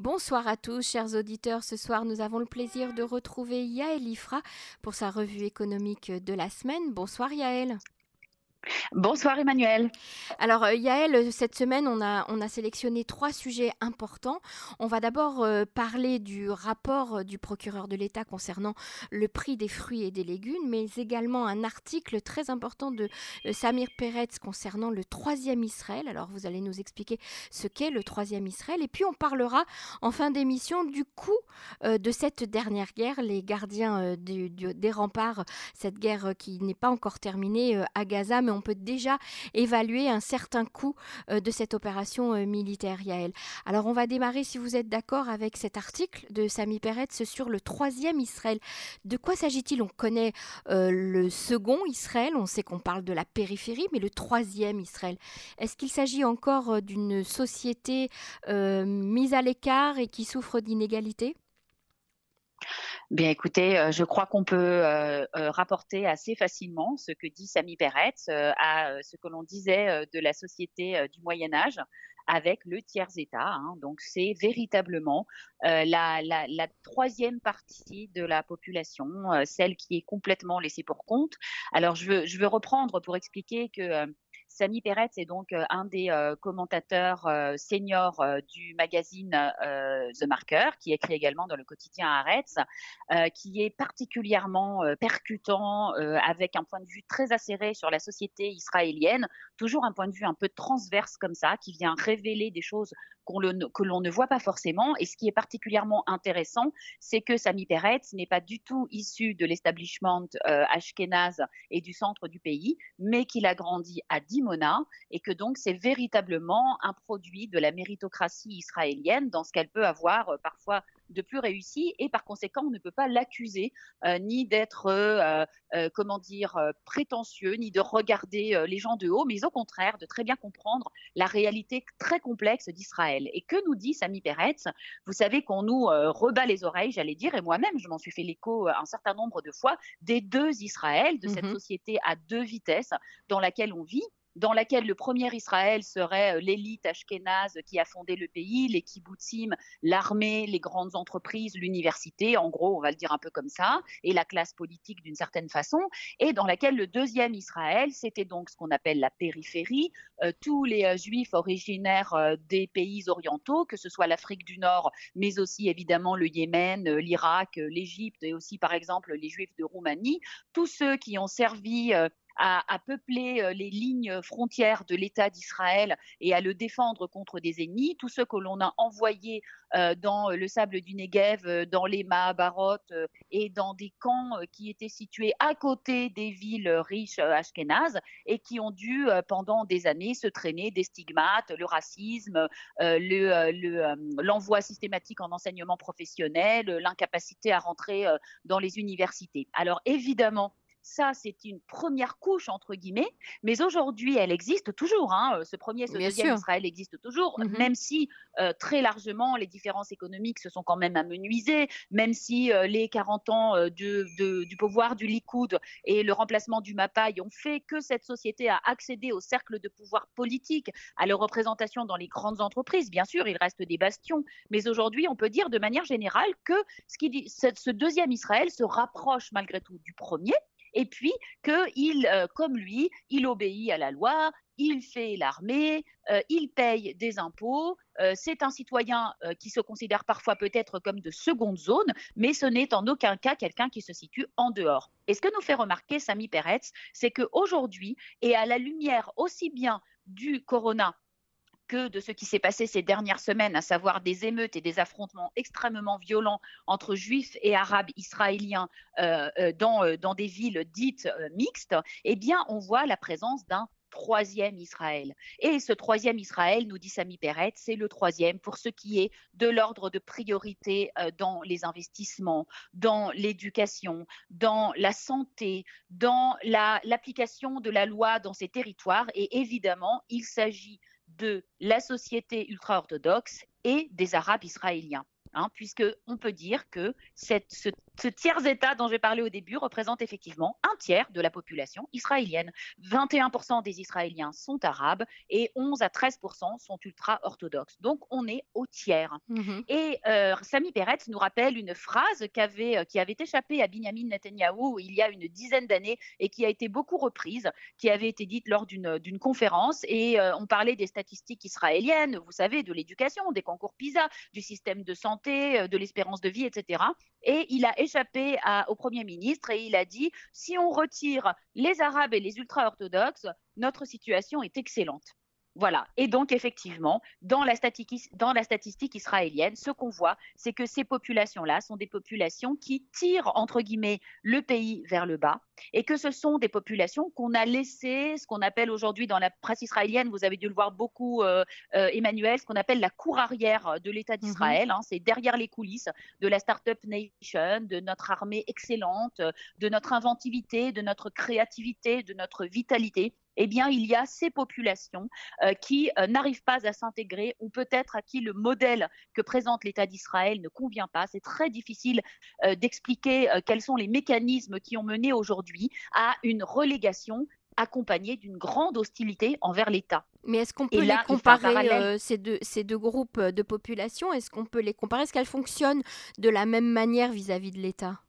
Bonsoir à tous, chers auditeurs. Ce soir, nous avons le plaisir de retrouver Yaël Ifra pour sa revue économique de la semaine. Bonsoir Yaël. Bonsoir Emmanuel. Alors euh, Yaël, cette semaine, on a, on a sélectionné trois sujets importants. On va d'abord euh, parler du rapport euh, du procureur de l'État concernant le prix des fruits et des légumes, mais également un article très important de Samir Peretz concernant le troisième Israël. Alors vous allez nous expliquer ce qu'est le troisième Israël. Et puis on parlera en fin d'émission du coût de cette dernière guerre, les gardiens des remparts, cette guerre qui n'est pas encore terminée à Gaza, on peut déjà évaluer un certain coût euh, de cette opération euh, militaire, Yael. Alors on va démarrer, si vous êtes d'accord, avec cet article de Sami Peretz sur le troisième Israël. De quoi s'agit-il? On connaît euh, le second Israël, on sait qu'on parle de la périphérie, mais le troisième Israël, est-ce qu'il s'agit encore d'une société mise à l'écart et qui souffre d'inégalités? Bien, écoutez, euh, je crois qu'on peut euh, euh, rapporter assez facilement ce que dit Sami Peretz à ce que l'on disait de la société du Moyen Âge avec le tiers-État. Hein. Donc, c'est véritablement la, troisième partie de la population, celle qui est complètement laissée pour compte. Alors, je veux reprendre pour expliquer que Sami Peretz est donc euh, un des euh, commentateurs euh, seniors du magazine The Marker, qui écrit également dans le quotidien Haaretz, qui est particulièrement percutant, avec un point de vue très acéré sur la société israélienne, toujours un point de vue un peu transverse comme ça, qui vient révéler des choses que l'on ne voit pas forcément. Et ce qui est particulièrement intéressant, c'est que Sami Peretz n'est pas du tout issu de l'establishment euh, ashkénaze et du centre du pays, mais qu'il a grandi à Et que donc c'est véritablement un produit de la méritocratie israélienne dans ce qu'elle peut avoir euh, parfois de plus réussi et par conséquent on ne peut pas l'accuser euh, ni d'être euh, euh, comment dire prétentieux ni de regarder les gens de haut mais au contraire de très bien comprendre la réalité très complexe d'Israël. Et que nous dit Sami Peretz? Vous savez qu'on nous rebat les oreilles j'allais dire et moi-même je m'en suis fait l'écho un certain nombre de fois des deux Israël de cette mmh société à deux vitesses dans laquelle on vit dans laquelle le premier Israël serait l'élite ashkénaze qui a fondé le pays, les kibbutzim, l'armée, les grandes entreprises, l'université, en gros, on va le dire un peu comme ça, et la classe politique d'une certaine façon, et dans laquelle le deuxième Israël, c'était donc ce qu'on appelle la périphérie, euh, tous les euh, juifs originaires des pays orientaux, que ce soit l'Afrique du Nord, mais aussi évidemment le Yémen, l'Irak, l'Égypte et aussi par exemple les juifs de Roumanie, tous ceux qui ont servi à, peupler euh, les lignes frontières de l'État d'Israël et à le défendre contre des ennemis. Tous ceux que l'on a envoyés euh, dans le sable du Negev, euh, dans les Mahabarot et dans des camps qui étaient situés à côté des villes riches ashkénazes et qui ont dû pendant des années se traîner des stigmates, le racisme, l'envoi systématique en enseignement professionnel, l'incapacité à rentrer dans les universités. Alors évidemment, ça, c'est une première couche, entre guillemets, mais aujourd'hui, elle existe toujours. Hein. Euh, ce premier, ce deuxième Israël existe toujours, mmh même si euh, très largement les différences économiques se sont quand même amenuisées, même si euh, les 40 ans du pouvoir du Likoud et le remplacement du Mapai ont fait que cette société a accédé au cercle de pouvoir politique, à leur représentation dans les grandes entreprises. Bien sûr, il reste des bastions, mais aujourd'hui, on peut dire de manière générale que ce, qui, ce deuxième Israël se rapproche malgré tout du premier et puis qu'il, euh, comme lui, il obéit à la loi, il fait l'armée, euh, il paye des impôts, euh, c'est un citoyen qui se considère parfois peut-être comme de seconde zone, mais ce n'est en aucun cas quelqu'un qui se situe en dehors. Et ce que nous fait remarquer Sami Peretz, c'est qu'aujourd'hui, et à la lumière aussi bien du corona que de ce qui s'est passé ces dernières semaines, à savoir des émeutes et des affrontements extrêmement violents entre juifs et arabes israéliens euh, euh, dans, euh, dans, des villes dites mixtes, eh bien, on voit la présence d'un troisième Israël. Et ce troisième Israël, nous dit Sami Peret, c'est le troisième pour ce qui est de l'ordre de priorité dans les investissements, dans l'éducation, dans la santé, dans l'application de la loi dans ces territoires. Et évidemment, il s'agit de la société ultra-orthodoxe et des Arabes israéliens. Hein, puisque on peut dire que cette, ce tiers État dont j'ai parlé au début représente effectivement un tiers de la population israélienne. 21% des Israéliens sont arabes et 11 à 13% sont ultra-orthodoxes. Donc on est au tiers. Mhm. Et euh, Sami Peretz nous rappelle une phrase qui avait, euh, qui avait échappé à Binyamin Netanyahu il y a une dizaine d'années et qui a été beaucoup reprise, qui avait été dite lors d'une conférence. Et euh, on parlait des statistiques israéliennes, vous savez, de l'éducation, des concours PISA, du système de santé, de l'espérance de vie, etc. Et il a échappé au Premier ministre et il a dit, si on retire les Arabes et les ultra-orthodoxes, notre situation est excellente. Voilà. Et donc, effectivement, dans la, statistique, israélienne, ce qu'on voit, c'est que ces populations-là sont des populations qui tirent, entre guillemets, le pays vers le bas et que ce sont des populations qu'on a laissées, ce qu'on appelle aujourd'hui dans la presse israélienne, vous avez dû le voir beaucoup, euh, euh, Emmanuel, ce qu'on appelle la cour arrière de l'État mhm. d'Israël. Hein. c'est derrière les coulisses de la Startup Nation, de notre armée excellente, de notre inventivité, de notre créativité, de notre vitalité eh bien, il y a ces populations euh, qui euh, n'arrivent pas à s'intégrer ou peut-être à qui le modèle que présente l'État d'Israël ne convient pas. C'est très difficile euh, d'expliquer quels sont les mécanismes qui ont mené aujourd'hui à une relégation accompagnée d'une grande hostilité envers l'État. Mais est-ce qu'on peut les comparer, ces, deux, ces deux groupes de population? Est-ce qu'on peut les comparer? Est-ce qu'elles fonctionnent de la même manière vis à -vis de l'État?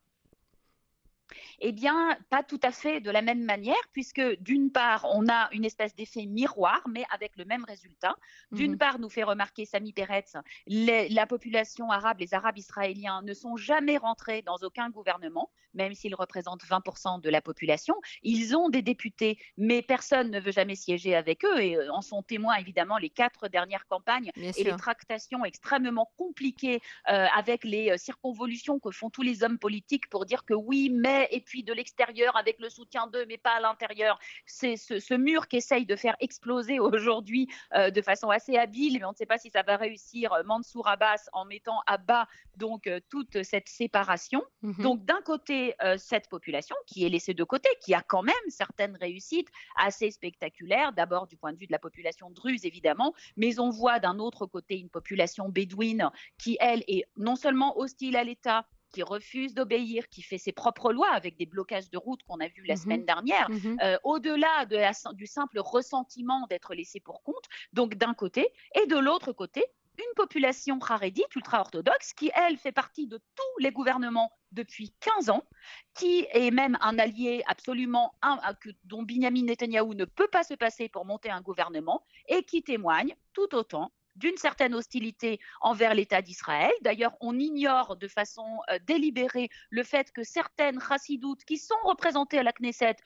Eh bien, pas tout à fait de la même manière, puisque d'une part, on a une espèce d'effet miroir, mais avec le même résultat. D'une mhm. part, nous fait remarquer Sami Peretz, la population arabe, les Arabes israéliens ne sont jamais rentrés dans aucun gouvernement, même s'ils représentent 20% de la population. Ils ont des députés, mais personne ne veut jamais siéger avec eux, et euh, en sont témoins évidemment les quatre dernières campagnes et les tractations extrêmement compliquées euh, avec les euh, circonvolutions que font tous les hommes politiques pour dire que oui, mais et puis de l'extérieur avec le soutien d'eux, mais pas à l'intérieur. C'est ce, mur qu'essaye de faire exploser aujourd'hui euh, de façon assez habile, mais on ne sait pas si ça va réussir euh, Mansour Abbas en mettant à bas donc euh, toute cette séparation. Mhm. Donc d'un côté, cette population qui est laissée de côté, qui a quand même certaines réussites assez spectaculaires, d'abord du point de vue de la population druze évidemment, mais on voit d'un autre côté une population bédouine qui, elle, est non seulement hostile à l'État, qui refuse d'obéir, qui fait ses propres lois avec des blocages de route qu'on a vu la mhm. semaine dernière, mhm. euh, au-delà de du simple ressentiment d'être laissé pour compte, donc d'un côté, et de l'autre côté, une population harédite, ultra-orthodoxe, qui, elle, fait partie de tous les gouvernements depuis 15 ans, qui est même un allié absolument un, dont Binyamin Netanyahou ne peut pas se passer pour monter un gouvernement, et qui témoigne tout autant d'une certaine hostilité envers l'État d'Israël. D'ailleurs, on ignore de façon euh, délibérée le fait que certaines chassidoutes qui sont représentées à la Knesset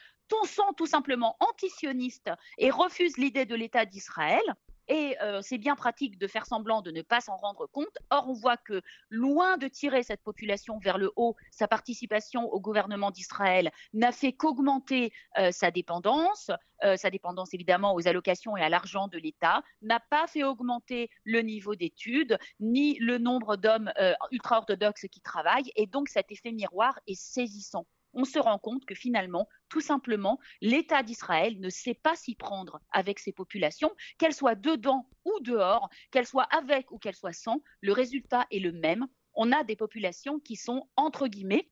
sont tout simplement antisionistes et refusent l'idée de l'État d'Israël. Et euh, c'est bien pratique de faire semblant de ne pas s'en rendre compte. Or, on voit que loin de tirer cette population vers le haut, sa participation au gouvernement d'Israël n'a fait qu'augmenter euh, sa dépendance, euh, sa dépendance évidemment aux allocations et à l'argent de l'État, n'a pas fait augmenter le niveau d'études, ni le nombre d'hommes ultra-orthodoxes qui travaillent. Et donc, cet effet miroir est saisissant on se rend compte que finalement, tout simplement, l'État d'Israël ne sait pas s'y prendre avec ses populations, qu'elles soient dedans ou dehors, qu'elles soient avec ou qu'elles soient sans, le résultat est le même. On a des populations qui sont, entre guillemets,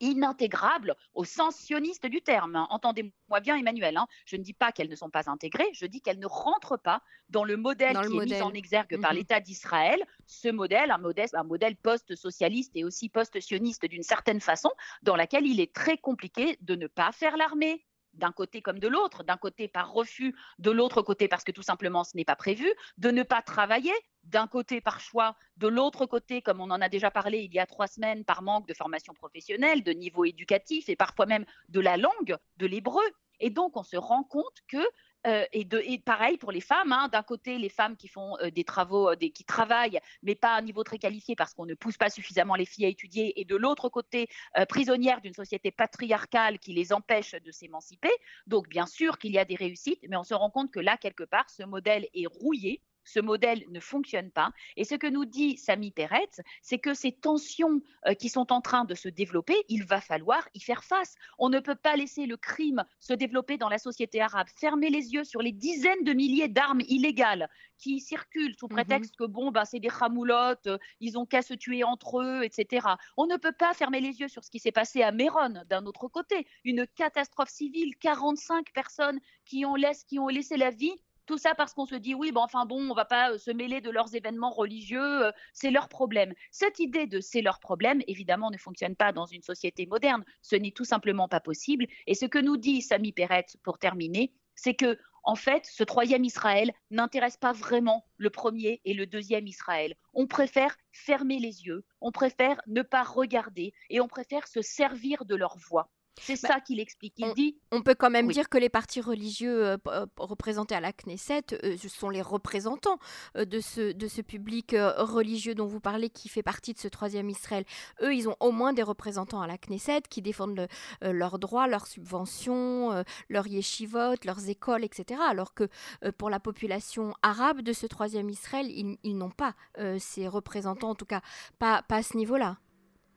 inintégrables au sens sioniste du terme. Hein. Entendez-moi bien, Emmanuel. Hein. Je ne dis pas qu'elles ne sont pas intégrées, je dis qu'elles ne rentrent pas dans le modèle qui est mis en exergue par mhm. l'État d'Israël. Ce modèle, un modèle, un modèle post-socialiste et aussi post-sioniste d'une certaine façon, dans laquelle il est très compliqué de ne pas faire l'armée, d'un côté comme de l'autre, d'un côté par refus, de l'autre côté parce que tout simplement ce n'est pas prévu, de ne pas travailler, d'un côté par choix, de l'autre côté, comme on en a déjà parlé il y a trois semaines, par manque de formation professionnelle, de niveau éducatif et parfois même de la langue, de l'hébreu. Et donc on se rend compte que euh, et, de, et, pareil pour les femmes. Hein. D'un côté, les femmes qui font euh, des travaux, euh, des, qui travaillent, mais pas à un niveau très qualifié parce qu'on ne pousse pas suffisamment les filles à étudier. Et de l'autre côté, prisonnières d'une société patriarcale qui les empêche de s'émanciper. Donc, bien sûr qu'il y a des réussites, mais on se rend compte que là, quelque part, ce modèle est rouillé ce modèle ne fonctionne pas. Et ce que nous dit Sami Peretz, c'est que ces tensions euh, qui sont en train de se développer, il va falloir y faire face. On ne peut pas laisser le crime se développer dans la société arabe, fermer les yeux sur les dizaines de milliers d'armes illégales qui circulent sous mhm. prétexte que bon, ben, c'est des ramoulottes, euh, ils ont qu'à se tuer entre eux, etc. On ne peut pas fermer les yeux sur ce qui s'est passé à Méron, d'un autre côté, une catastrophe civile, 45 personnes qui ont, qui ont laissé la vie tout ça parce qu'on se dit oui, bon, enfin bon, on va pas euh, se mêler de leurs événements religieux, euh, c'est leur problème. Cette idée de c'est leur problème, évidemment, ne fonctionne pas dans une société moderne. Ce n'est tout simplement pas possible. Et ce que nous dit Sami Peretz pour terminer, c'est que en fait, ce troisième Israël n'intéresse pas vraiment le premier et le deuxième Israël. On préfère fermer les yeux, on préfère ne pas regarder et on préfère se servir de leur voix. C'est bah, ça qu'il explique. Il on, dit. On peut quand même dire que les partis religieux euh, euh, représentés à la Knesset, euh, ce sont les représentants de, ce, de ce public religieux dont vous parlez qui fait partie de ce troisième Israël. Eux, ils ont au moins des représentants à la Knesset qui défendent leurs droits, leurs subventions, leurs yeshivot, leurs écoles, etc. Alors que pour la population arabe de ce troisième Israël, ils, ils n'ont pas ces représentants, en tout cas pas, pas à ce niveau-là,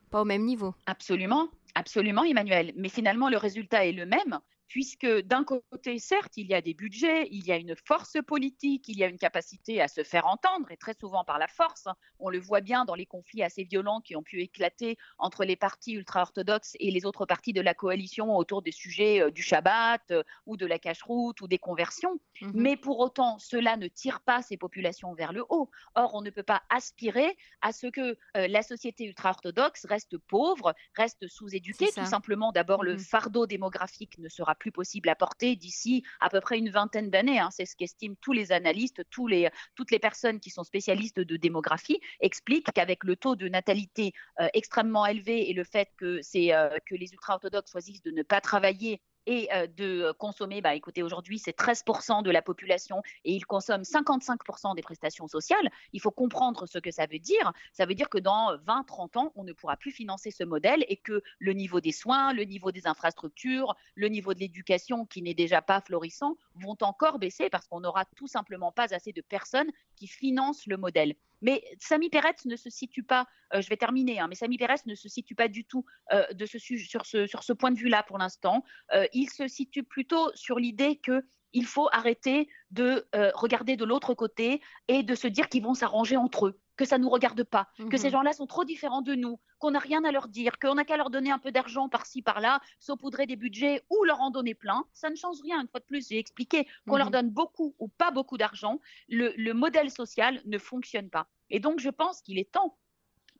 pas au même niveau. Absolument. Absolument, Emmanuel. Mais finalement, le résultat est le même puisque d'un côté, certes, il y a des budgets, il y a une force politique, il y a une capacité à se faire entendre, et très souvent par la force. On le voit bien dans les conflits assez violents qui ont pu éclater entre les partis ultra-orthodoxes et les autres partis de la coalition autour des sujets euh, du Shabbat euh, ou de la cache-route ou des conversions. Mhm. Mais pour autant, cela ne tire pas ces populations vers le haut. Or, on ne peut pas aspirer à ce que euh, la société ultra-orthodoxe reste pauvre, reste sous-éduquée. Tout simplement, d'abord, le mhm. fardeau démographique ne sera plus possible à porter d'ici à peu près une vingtaine d'années. Hein. C'est ce qu'estiment tous les analystes, toutes les personnes qui sont spécialistes de démographie, expliquent qu'avec le taux de natalité euh, extrêmement élevé et le fait que, euh, que les ultra-orthodoxes choisissent de ne pas travailler et euh, de consommer, bah, écoutez, aujourd'hui, c'est 13% de la population et ils consomment 55% des prestations sociales. Il faut comprendre ce que ça veut dire. Ça veut dire que dans 20-30 ans, on ne pourra plus financer ce modèle et que le niveau des soins, le niveau des infrastructures, le niveau de l'éducation, qui n'est déjà pas florissant, vont encore baisser parce qu'on n'aura tout simplement pas assez de personnes qui financent le modèle. Mais Sami Peretz ne se situe pas, euh, je vais terminer, hein, mais Sami Peretz ne se situe pas du tout euh, sur, ce, point de vue-là pour l'instant. Euh, il se situe plutôt sur l'idée que il faut arrêter de regarder de l'autre côté et de se dire qu'ils vont s'arranger entre eux que ça ne nous regarde pas, que ces mhm. gens-là sont trop différents de nous, qu'on n'a rien à leur dire, qu'on n'a qu'à leur donner un peu d'argent par-ci, par-là, saupoudrer des budgets ou leur en donner plein. Ça ne change rien. Une fois de plus, j'ai expliqué qu'on leur mhm. donne beaucoup ou pas beaucoup d'argent. le modèle social ne fonctionne pas. Et donc, je pense qu'il est temps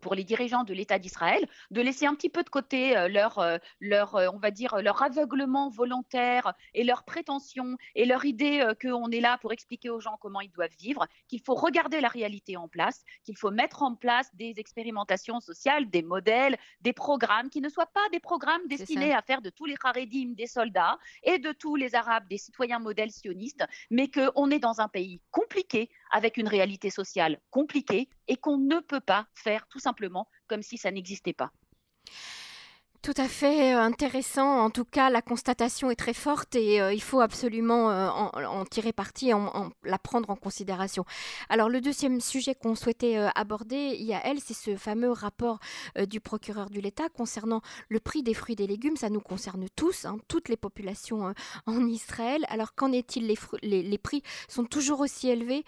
pour les dirigeants de l'État d'Israël de laisser un petit peu de côté euh, leur, euh, leur euh, on va dire, leur aveuglement volontaire et leur prétention et leur idée qu'on est là pour expliquer aux gens comment ils doivent vivre, qu'il faut regarder la réalité en place, qu'il faut mettre en place des expérimentations sociales, des modèles, des programmes qui ne soient pas des programmes destinés à faire de tous les Haredim des soldats et de tous les Arabes des citoyens modèles sionistes, mais qu'on est dans un pays compliqué avec une réalité sociale compliquée et qu'on ne peut pas faire tout simplement comme si ça n'existait pas. Tout à fait euh, intéressant. En tout cas, la constatation est très forte et euh, il faut absolument euh, en, tirer parti en, la prendre en considération. Alors, le deuxième sujet qu'on souhaitait aborder, il y a elle, c'est ce fameux rapport du procureur de l'État concernant le prix des fruits et des légumes. Ça nous concerne tous, hein, toutes les populations en Israël. Alors, qu'en est-il? Les prix sont toujours aussi élevés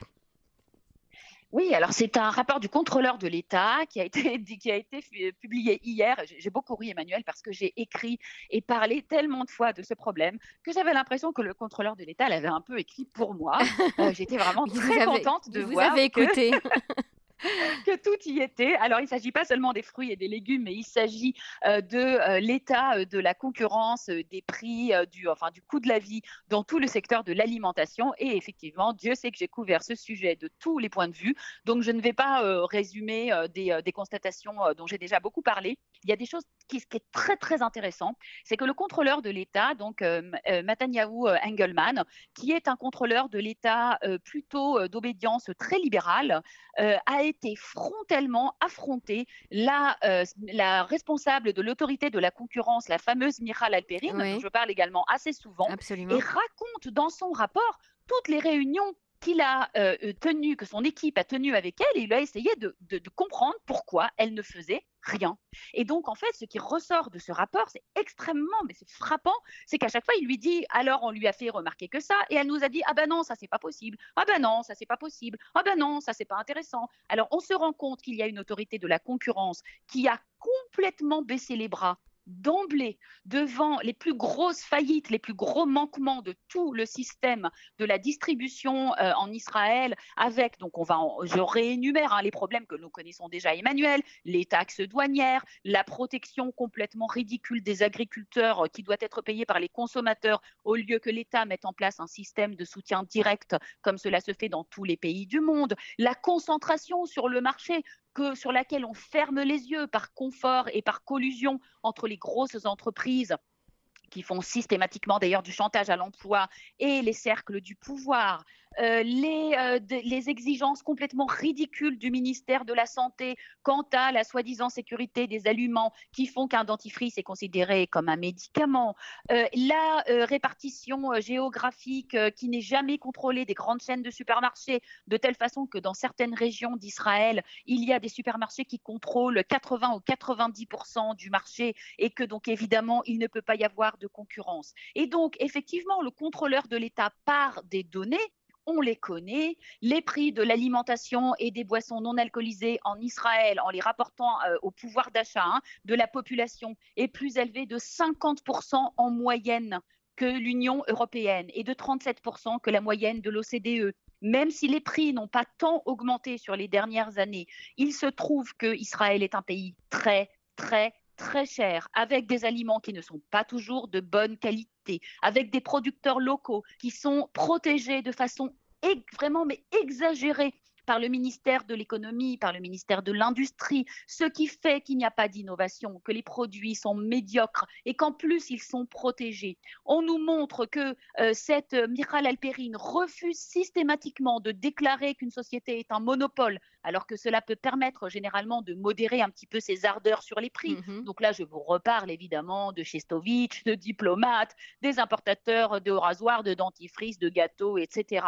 oui, alors c'est un rapport du contrôleur de l'État qui a été qui a été publié hier. J'ai beaucoup ri Emmanuel parce que j'ai écrit et parlé tellement de fois de ce problème que j'avais l'impression que le contrôleur de l'État l'avait un peu écrit pour moi. Euh, j'étais vraiment très contente de vous voir. Vous avez écouté. que tout y était. Alors, il ne s'agit pas seulement des fruits et des légumes, mais il s'agit euh, de euh, l'état euh, de la concurrence, des prix, du, enfin, du coût de la vie dans tout le secteur de l'alimentation. Et effectivement, Dieu sait que j'ai couvert ce sujet de tous les points de vue. Donc, je ne vais pas résumer des, constatations dont j'ai déjà beaucoup parlé. Il y a des choses qui, qui est très, très intéressant, c'est que le contrôleur de l'État, donc Netanyahu Engelman, qui est un contrôleur de l'État plutôt d'obédience très libérale, a été été frontalement affronté la, euh, la responsable de l'autorité de la concurrence, la fameuse Michal Alperin, dont je parle également assez souvent, et raconte dans son rapport toutes les réunions qu'il a euh, tenu, que son équipe a tenu avec elle, et il a essayé de, comprendre pourquoi elle ne faisait rien. Et donc, en fait, ce qui ressort de ce rapport, c'est extrêmement, mais c'est frappant, c'est qu'à chaque fois, il lui dit, alors on lui a fait remarquer que ça, et elle nous a dit, ah ben non, ça c'est pas possible, ah ben non, ça c'est pas possible, ah ben non, ça c'est pas intéressant. Alors, on se rend compte qu'il y a une autorité de la concurrence qui a complètement baissé les bras d'emblée devant les plus grosses faillites, les plus gros manquements de tout le système de la distribution euh, en Israël, avec, donc on va, je réénumère hein, les problèmes que nous connaissons déjà, Emmanuel, les taxes douanières, la protection complètement ridicule des agriculteurs euh, qui doit être payée par les consommateurs au lieu que l'État mette en place un système de soutien direct comme cela se fait dans tous les pays du monde, la concentration sur le marché sur laquelle on ferme les yeux par confort et par collusion entre les grosses entreprises qui font systématiquement d'ailleurs du chantage à l'emploi et les cercles du pouvoir, euh, les, euh, les, exigences complètement ridicules du ministère de la Santé quant à la soi-disant sécurité des aliments qui font qu'un dentifrice est considéré comme un médicament, euh, la répartition géographique qui n'est jamais contrôlée des grandes chaînes de supermarchés, de telle façon que dans certaines régions d'Israël, il y a des supermarchés qui contrôlent 80 ou 90% du marché et que donc évidemment, il ne peut pas y avoir de concurrence. Et donc, effectivement, le contrôleur de l'État part des données on les connaît. Les prix de l'alimentation et des boissons non alcoolisées en Israël, en les rapportant euh, au pouvoir d'achat hein, de la population, est plus élevé de 50% en moyenne que l'Union européenne et de 37% que la moyenne de l'OCDE. Même si les prix n'ont pas tant augmenté sur les dernières années, il se trouve que Israël est un pays très, très, très cher, avec des aliments qui ne sont pas toujours de bonne qualité, avec des producteurs locaux qui sont protégés de façon vraiment mais exagérée par le ministère de l'économie, par le ministère de l'industrie, ce qui fait qu'il n'y a pas d'innovation, que les produits sont médiocres et qu'en plus ils sont protégés. On nous montre que euh, cette euh, Miral Alperine refuse systématiquement de déclarer qu'une société est un monopole, alors que cela peut permettre généralement de modérer un petit peu ses ardeurs sur les prix. Mm-hmm. Donc là, je vous reparle évidemment de Chestovitch, de diplomates, des importateurs de rasoirs, de dentifrices, de gâteaux, etc.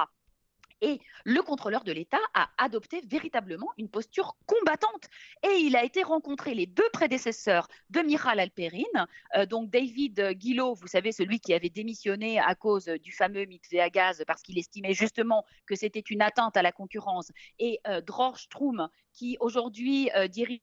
Et le contrôleur de l'État a adopté véritablement une posture combattante. Et il a été rencontré les deux prédécesseurs de Miral Alperine, euh, donc David Guillot, vous savez, celui qui avait démissionné à cause du fameux mitzvah à gaz parce qu'il estimait justement que c'était une atteinte à la concurrence, et euh, Dror Strum, qui aujourd'hui euh, dirige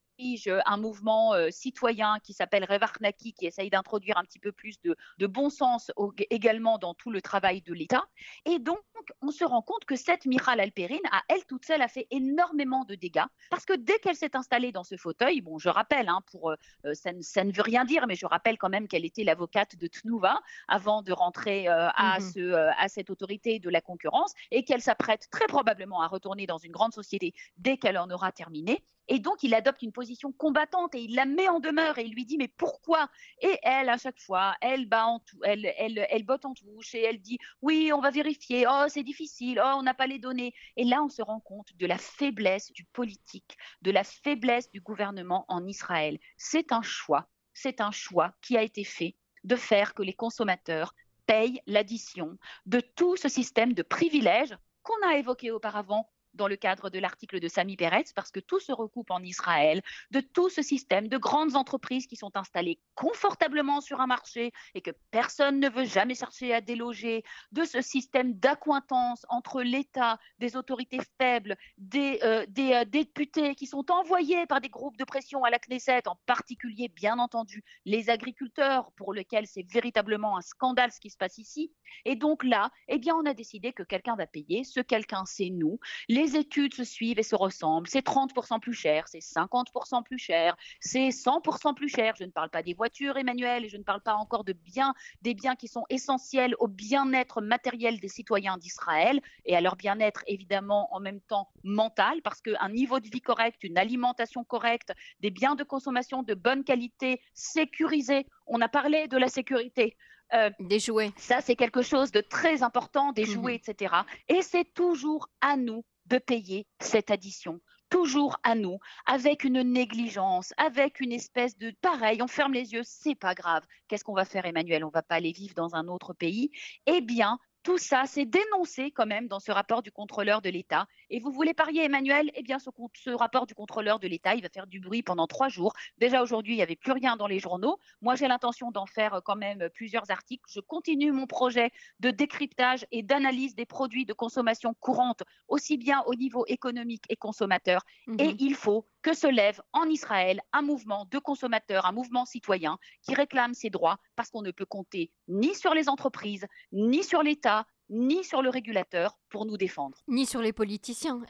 un mouvement euh, citoyen qui s'appelle Revarnaki, qui essaye d'introduire un petit peu plus de, bon sens également dans tout le travail de l'État. Et donc, on se rend compte que cette Miral Alperine, à elle toute seule, a fait énormément de dégâts, parce que dès qu'elle s'est installée dans ce fauteuil, bon, je rappelle, hein, pour, euh, ça, ne veut rien dire, mais je rappelle quand même qu'elle était l'avocate de Tnuva avant de rentrer à, mhm. ce, à cette autorité de la concurrence, et qu'elle s'apprête très probablement à retourner dans une grande société dès qu'elle en aura terminé. Et donc, il adopte une position combattante et il la met en demeure et il lui dit mais pourquoi? Et elle, à chaque fois, elle bat en tout, elle, elle, elle botte en touche et elle dit oui, on va vérifier. Oh, c'est difficile. Oh, on n'a pas les données. Et là, on se rend compte de la faiblesse du politique, de la faiblesse du gouvernement en Israël. C'est un choix. C'est un choix qui a été fait de faire que les consommateurs payent l'addition de tout ce système de privilèges qu'on a évoqué auparavant dans le cadre de l'article de Sami Peretz, parce que tout se recoupe en Israël, de tout ce système de grandes entreprises qui sont installées confortablement sur un marché et que personne ne veut jamais chercher à déloger, de ce système d'accointance entre l'État, des autorités faibles, des, euh, euh, députés qui sont envoyés par des groupes de pression à la Knesset, en particulier, bien entendu, les agriculteurs, pour lesquels c'est véritablement un scandale ce qui se passe ici. Et donc là, eh bien, on a décidé que quelqu'un va payer. Ce quelqu'un, c'est nous. Les études se suivent et se ressemblent. C'est 30% plus cher, c'est 50% plus cher, c'est 100% plus cher. Je ne parle pas des voitures, Emmanuel, et je ne parle pas encore de biens, des biens qui sont essentiels au bien-être matériel des citoyens d'Israël et à leur bien-être évidemment en même temps mental, parce qu'un niveau de vie correct, une alimentation correcte, des biens de consommation de bonne qualité, sécurisés. On a parlé de la sécurité. Euh, des jouets. Ça, c'est quelque chose de très important, des mmh jouets, etc. Et c'est toujours à nous de payer cette addition. Toujours à nous, avec une négligence, avec une espèce de pareil, on ferme les yeux, c'est pas grave. Qu'est-ce qu'on va faire, Emmanuel? On va pas aller vivre dans un autre pays? Eh bien, tout ça, c'est dénoncé quand même dans ce rapport du contrôleur de l'État. Et vous voulez parier, Emmanuel? Eh bien, ce, ce rapport du contrôleur de l'État, il va faire du bruit pendant trois jours. Déjà aujourd'hui, il n'y avait plus rien dans les journaux. Moi, j'ai l'intention d'en faire quand même plusieurs articles. Je continue mon projet de décryptage et d'analyse des produits de consommation courante, aussi bien au niveau économique et consommateur. Et mhm. il faut que se lève en Israël un mouvement de consommateurs, un mouvement citoyen qui réclame ses droits parce qu'on ne peut compter ni sur les entreprises, ni sur l'État, ni sur le régulateur pour nous défendre. Ni sur les politiciens.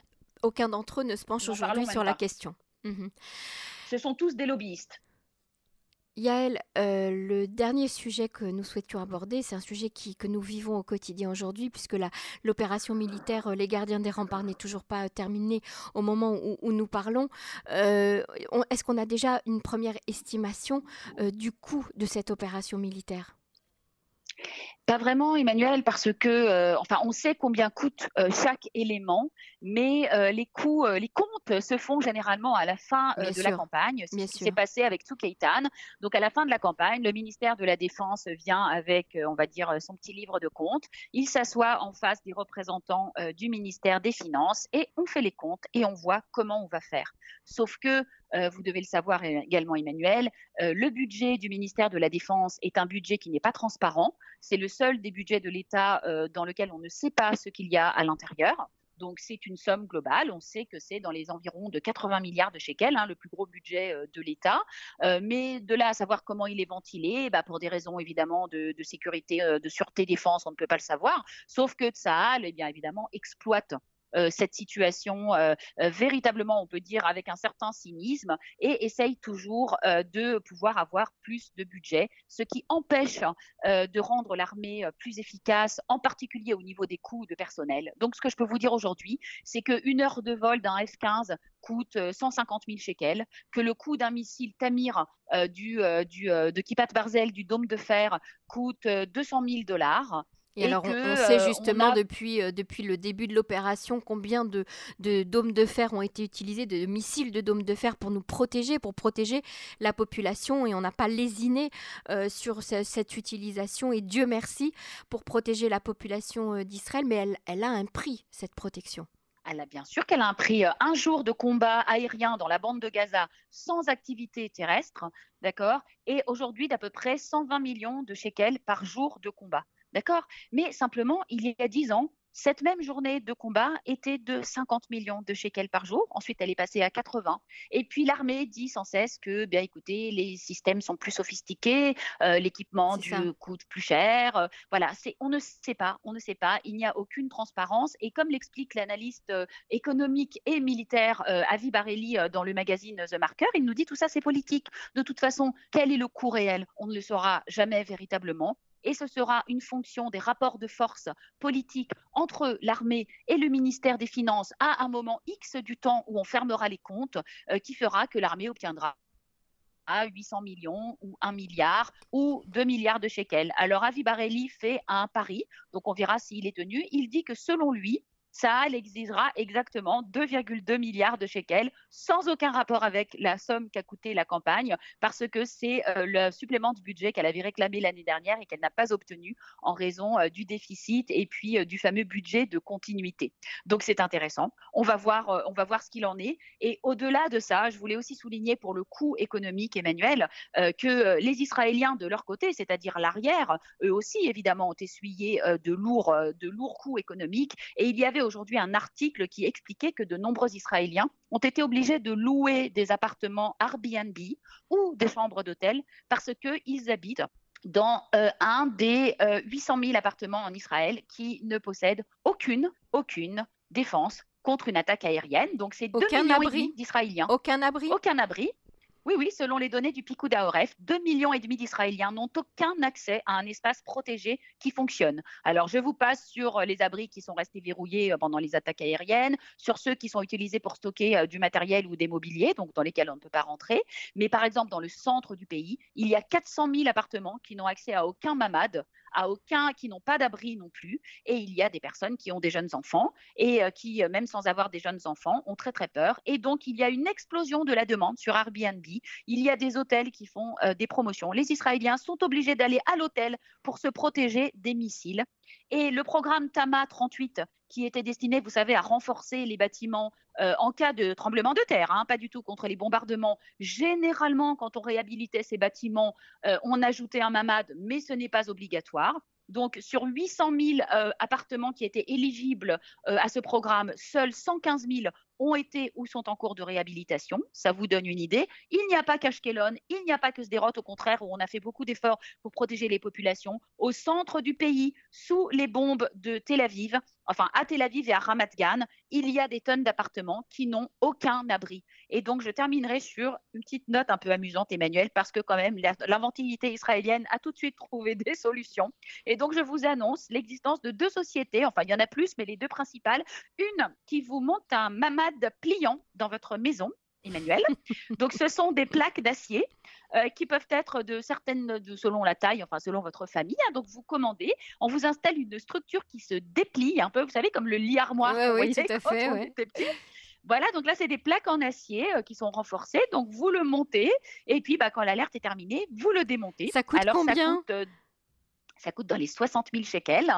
Aucun d'entre eux ne se penche aujourd'hui sur la question. Mhm. Ce sont tous des lobbyistes. Yael, euh, le dernier sujet que nous souhaitions aborder, c'est un sujet que nous vivons au quotidien aujourd'hui, puisque l'opération militaire euh, Les Gardiens des Remparts n'est toujours pas terminée au moment où, nous parlons. Euh, est-ce qu'on a déjà une première estimation du coût de cette opération militaire? Pas vraiment, Emmanuel, parce que, euh, enfin, on sait combien coûte euh, chaque élément, mais euh, les coûts, les se font généralement à la fin de la campagne. C'est ce qui s'est passé avec Tsukeitan. Donc, à la fin de la campagne, le ministère de la Défense vient avec, on va dire, son petit livre de comptes. Il s'assoit en face des représentants du ministère des Finances et on fait les comptes et on voit comment on va faire. Sauf que vous devez le savoir également, Emmanuel, le budget du ministère de la Défense est un budget qui n'est pas transparent. C'est le seul des budgets de l'État euh, dans lequel on ne sait pas ce qu'il y a à l'intérieur. Donc c'est une somme globale. On sait que c'est dans les environs de 80 milliards de shekels, hein, le plus gros budget euh, de l'État. Euh, mais de là à savoir comment il est ventilé, bah, pour des raisons évidemment de, sécurité, de sûreté, défense, on ne peut pas le savoir. Sauf que Tsahal, eh bien évidemment, exploite euh, cette situation euh, euh, véritablement, on peut dire, avec un certain cynisme et essaye toujours de pouvoir avoir plus de budget, ce qui empêche de rendre l'armée plus efficace, en particulier au niveau des coûts de personnel. Donc, ce que je peux vous dire aujourd'hui, c'est qu'une heure de vol d'un F-15 coûte 150 000 shekels, que le coût d'un missile Tamir du, du, de Kipat Barzel, du dôme de fer, coûte 200 000 dollars. Et, alors, on, sait euh, justement depuis, euh, depuis le début de l'opération combien de, de, dômes de fer ont été utilisés, de missiles de dômes de fer pour nous protéger, pour protéger la population. Et on n'a pas lésiné euh, sur cette utilisation. Et Dieu merci pour protéger la population d'Israël. Mais elle, elle a un prix, cette protection. Elle a bien sûr qu'elle a un prix. Un jour de combat aérien dans la bande de Gaza sans activité terrestre, d'accord? Et aujourd'hui d'à peu près 120 millions de shekels par jour de combat. D'accord? Mais simplement, il y a dix ans, cette même journée de combat était de 50 millions de shekels par jour. Ensuite, elle est passée à 80. Et puis l'armée dit sans cesse que, bien écoutez, les systèmes sont plus sophistiqués, euh, l'équipement coûte plus cher. Euh, voilà, on ne sait pas, on ne sait pas. Il n'y a aucune transparence. Et comme l'explique l'analyste euh, économique et militaire Avi Barelli dans le magazine The Marker, il nous dit tout ça c'est politique. De toute façon, quel est le coût réel? On ne le saura jamais véritablement et ce sera une fonction des rapports de force politiques entre l'armée et le ministère des Finances à un moment X du temps où on fermera les comptes euh, qui fera que l'armée obtiendra à 800 millions ou 1 milliard ou 2 milliards de shekels. Alors Avi Barelli fait un pari, donc on verra s'il est tenu. Il dit que selon lui, Sahel exigera exactement 2,2 milliards de shekels, sans aucun rapport avec la somme qu'a coûté la campagne, parce que c'est euh, le supplément de budget qu'elle avait réclamé l'année dernière et qu'elle n'a pas obtenu en raison euh, du déficit et puis euh, du fameux budget de continuité. Donc c'est intéressant. On va voir, on va voir ce qu'il en est. Et au-delà de ça, je voulais aussi souligner pour le coût économique, Emmanuel, que les Israéliens de leur côté, c'est-à-dire l'arrière, eux aussi évidemment ont essuyé de lourds, de lourds coûts économiques. Et il y avait aujourd'hui un article qui expliquait que de nombreux Israéliens ont été obligés de louer des appartements Airbnb ou des chambres d'hôtel parce qu'ils habitent dans euh, un des 800 euh, 000 appartements en Israël qui ne possèdent aucune, aucune défense contre une attaque aérienne. Donc c'est 2 millions d'Israéliens. Aucun abri. Aucun abri. Oui, oui, selon les données du Picou Aoref, 2 millions et demi d'Israéliens n'ont aucun accès à un espace protégé qui fonctionne. Alors, je vous passe sur les abris qui sont restés verrouillés euh, pendant les attaques aériennes, sur ceux qui sont utilisés pour stocker euh, du matériel ou des mobiliers, donc dans lesquels on ne peut pas rentrer. Mais par exemple, dans le centre du pays, il y a 400 000 appartements qui n'ont accès à aucun mamad, à aucun, qui n'ont pas d'abri non plus. Et il y a des personnes qui ont des jeunes enfants et qui, même sans avoir des jeunes enfants, ont très très peur. Et donc, il y a une explosion de la demande sur Airbnb. Il y a des hôtels qui font des promotions. Les Israéliens sont obligés d'aller à l'hôtel pour se protéger des missiles. Et le programme Tama 38, qui était destiné, vous savez, à renforcer les bâtiments euh, en cas de tremblement de terre, hein, pas du tout contre les bombardements. Généralement, quand on réhabilitait ces bâtiments, euh, on ajoutait un mamad, mais ce n'est pas obligatoire. Donc, sur 800 000 euh, appartements qui étaient éligibles à ce programme, seuls 115 000 ont été ou sont en cours de réhabilitation. Ça vous donne une idée. Il n'y a pas qu'Ashkelon, il n'y a pas que Sderot, au contraire, où on a fait beaucoup d'efforts pour protéger les populations. Au centre du pays, sous les bombes de Tel Aviv, enfin à Tel Aviv et à Ramat Gan, il y a des tonnes d'appartements qui n'ont aucun abri. Et donc, je terminerai sur une petite note un peu amusante, Emmanuel, parce que quand même, l'inventivité israélienne a tout de suite trouvé des solutions. Et donc, je vous annonce l'existence de deux sociétés, enfin, il y en a plus, mais les deux principales. Une qui vous monte un pliants dans votre maison, Emmanuel. Donc, ce sont des plaques d'acier euh, qui peuvent être de certaines, de, selon la taille, enfin selon votre famille. Hein. Donc, vous commandez, on vous installe une structure qui se déplie un peu, vous savez, comme le lit armoire. oui, tout à fait. Voilà, donc là, c'est des plaques en acier euh, qui sont renforcées. Donc, vous le montez et puis, bah, quand l'alerte est terminée, vous le démontez. Ça coûte combien? euh, ça coûte dans les 60 000 shekels.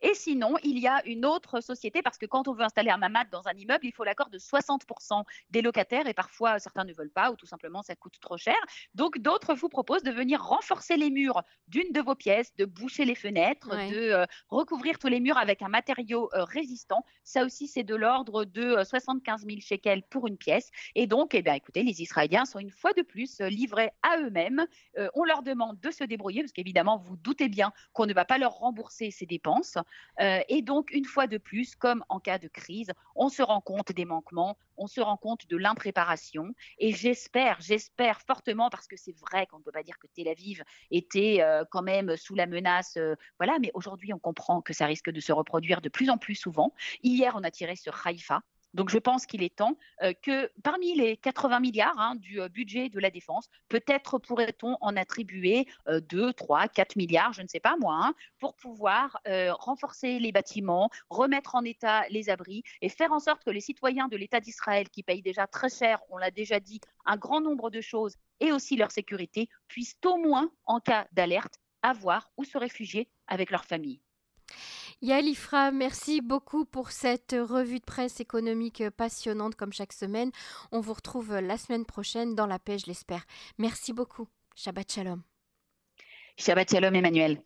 Et sinon, il y a une autre société, parce que quand on veut installer un mamad dans un immeuble, il faut l'accord de 60% des locataires, et parfois certains ne veulent pas, ou tout simplement ça coûte trop cher. Donc d'autres vous proposent de venir renforcer les murs d'une de vos pièces, de boucher les fenêtres, de euh, recouvrir tous les murs avec un matériau euh, résistant. Ça aussi, c'est de l'ordre de 75 euh, 000 shekels pour une pièce. Et donc, eh bien, écoutez, les Israéliens sont une fois de plus livrés à eux-mêmes. on leur demande de se débrouiller, parce qu'évidemment, vous doutez bien qu'on ne va pas leur rembourser ces dépenses. Euh, et donc, une fois de plus, comme en cas de crise, on se rend compte des manquements, on se rend compte de l'impréparation. Et j'espère, j'espère fortement, parce que c'est vrai qu'on ne peut pas dire que Tel Aviv était euh, quand même sous la menace, euh, voilà, mais aujourd'hui, on comprend que ça risque de se reproduire de plus en plus souvent. Hier, on a tiré sur Haïfa. Donc je pense qu'il est temps euh, que parmi les 80 milliards hein, du euh, budget de la défense, peut-être pourrait-on en attribuer 2, 3, 4 milliards, je ne sais pas moi, hein, pour pouvoir euh, renforcer les bâtiments, remettre en état les abris et faire en sorte que les citoyens de l'État d'Israël, qui payent déjà très cher, on l'a déjà dit, un grand nombre de choses, et aussi leur sécurité, puissent au moins, en cas d'alerte, avoir où se réfugier avec leur famille. Yael Ifra, merci beaucoup pour cette revue de presse économique passionnante comme chaque semaine. On vous retrouve la semaine prochaine dans la paix, je l'espère. Merci beaucoup. Shabbat Shalom. Shabbat Shalom, Emmanuel.